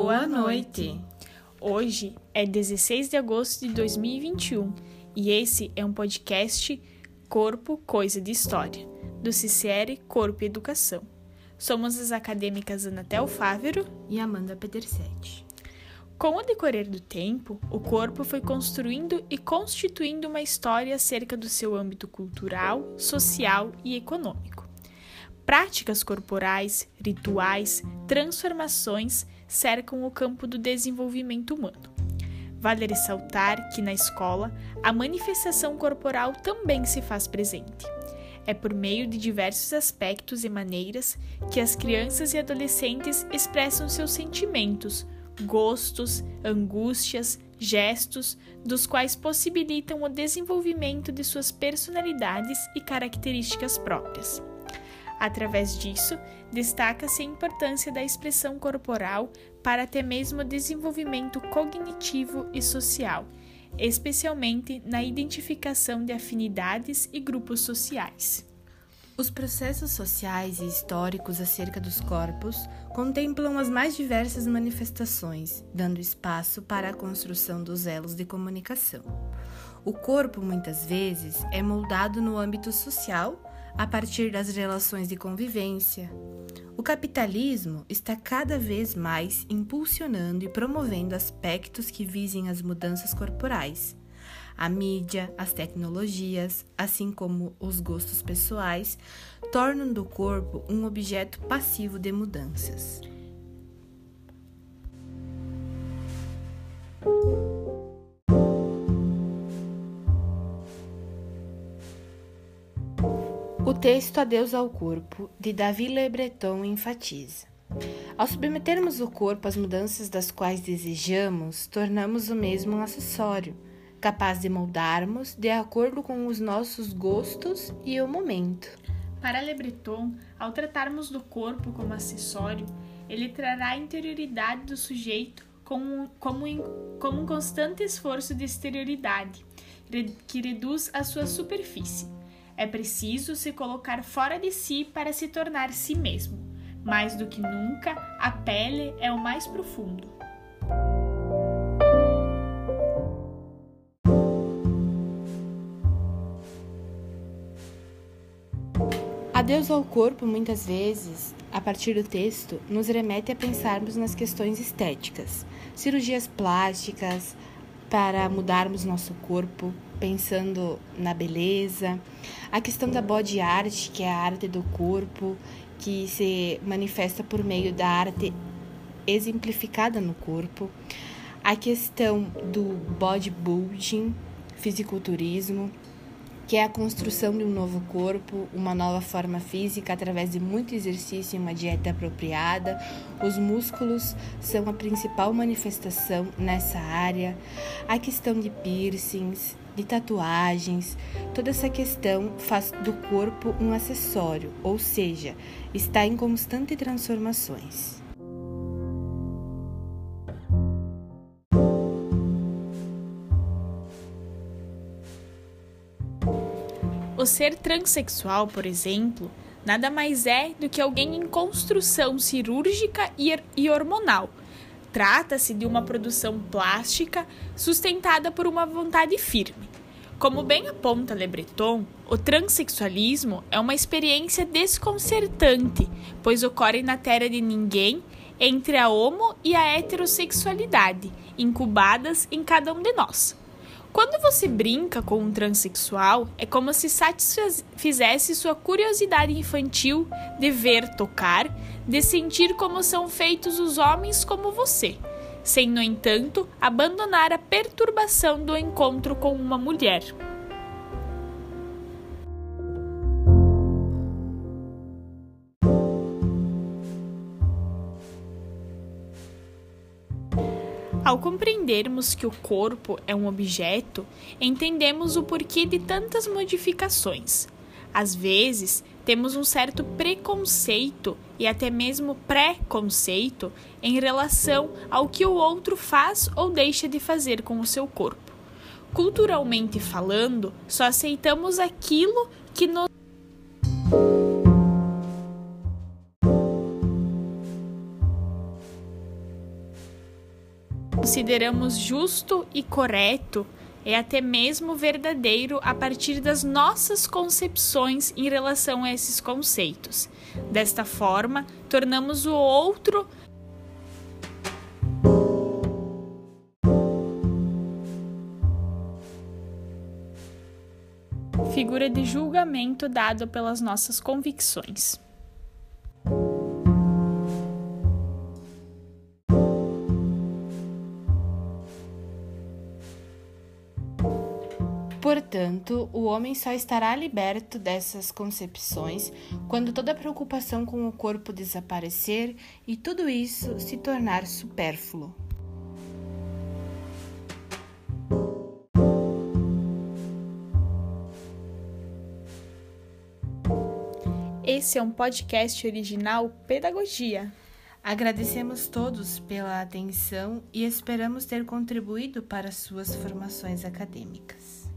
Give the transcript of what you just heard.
Boa noite! Hoje é 16 de agosto de 2021 e esse é um podcast Corpo, Coisa de História, do CICERE Corpo e Educação. Somos as acadêmicas Anatel Fávero e Amanda Pedersetti. Com o decorrer do tempo, o corpo foi construindo e constituindo uma história acerca do seu âmbito cultural, social e econômico. Práticas corporais, rituais, transformações cercam o campo do desenvolvimento humano. Vale ressaltar que na escola a manifestação corporal também se faz presente. É por meio de diversos aspectos e maneiras que as crianças e adolescentes expressam seus sentimentos, gostos, angústias, gestos, dos quais possibilitam o desenvolvimento de suas personalidades e características próprias. Através disso, destaca-se a importância da expressão corporal para até mesmo o desenvolvimento cognitivo e social, especialmente na identificação de afinidades e grupos sociais. Os processos sociais e históricos acerca dos corpos contemplam as mais diversas manifestações, dando espaço para a construção dos elos de comunicação. O corpo, muitas vezes, é moldado no âmbito social a partir das relações de convivência. O capitalismo está cada vez mais impulsionando e promovendo aspectos que visem as mudanças corporais. A mídia, as tecnologias, assim como os gostos pessoais, tornam do corpo um objeto passivo de mudanças. O texto Adeus ao Corpo, de Davi Le Breton, enfatiza. Ao submetermos o corpo às mudanças das quais desejamos, tornamos o mesmo um acessório, capaz de moldarmos de acordo com os nossos gostos e o momento. Para Le Breton, ao tratarmos do corpo como acessório, ele trará a interioridade do sujeito como, como, como um constante esforço de exterioridade, que reduz a sua superfície é preciso se colocar fora de si para se tornar si mesmo. Mais do que nunca, a pele é o mais profundo. Adeus ao corpo, muitas vezes, a partir do texto, nos remete a pensarmos nas questões estéticas, cirurgias plásticas, para mudarmos nosso corpo, pensando na beleza, a questão da body art, que é a arte do corpo, que se manifesta por meio da arte exemplificada no corpo, a questão do bodybuilding, fisiculturismo, que é a construção de um novo corpo, uma nova forma física através de muito exercício e uma dieta apropriada. Os músculos são a principal manifestação nessa área. A questão de piercings, de tatuagens, toda essa questão faz do corpo um acessório, ou seja, está em constante transformações. O ser transexual, por exemplo, nada mais é do que alguém em construção cirúrgica e hormonal. Trata-se de uma produção plástica sustentada por uma vontade firme. Como bem aponta Le Breton, o transexualismo é uma experiência desconcertante, pois ocorre na terra de ninguém entre a homo e a heterossexualidade, incubadas em cada um de nós. Quando você brinca com um transexual, é como se satisfizesse sua curiosidade infantil de ver, tocar, de sentir como são feitos os homens como você, sem, no entanto, abandonar a perturbação do encontro com uma mulher. Ao compreendermos que o corpo é um objeto, entendemos o porquê de tantas modificações. Às vezes, temos um certo preconceito e até mesmo pré-conceito em relação ao que o outro faz ou deixa de fazer com o seu corpo. Culturalmente falando, só aceitamos aquilo que nos consideramos justo e correto é até mesmo verdadeiro a partir das nossas concepções em relação a esses conceitos. Desta forma, tornamos o outro figura de julgamento dado pelas nossas convicções. Portanto, o homem só estará liberto dessas concepções quando toda preocupação com o corpo desaparecer e tudo isso se tornar supérfluo. Esse é um podcast original Pedagogia. Agradecemos todos pela atenção e esperamos ter contribuído para suas formações acadêmicas.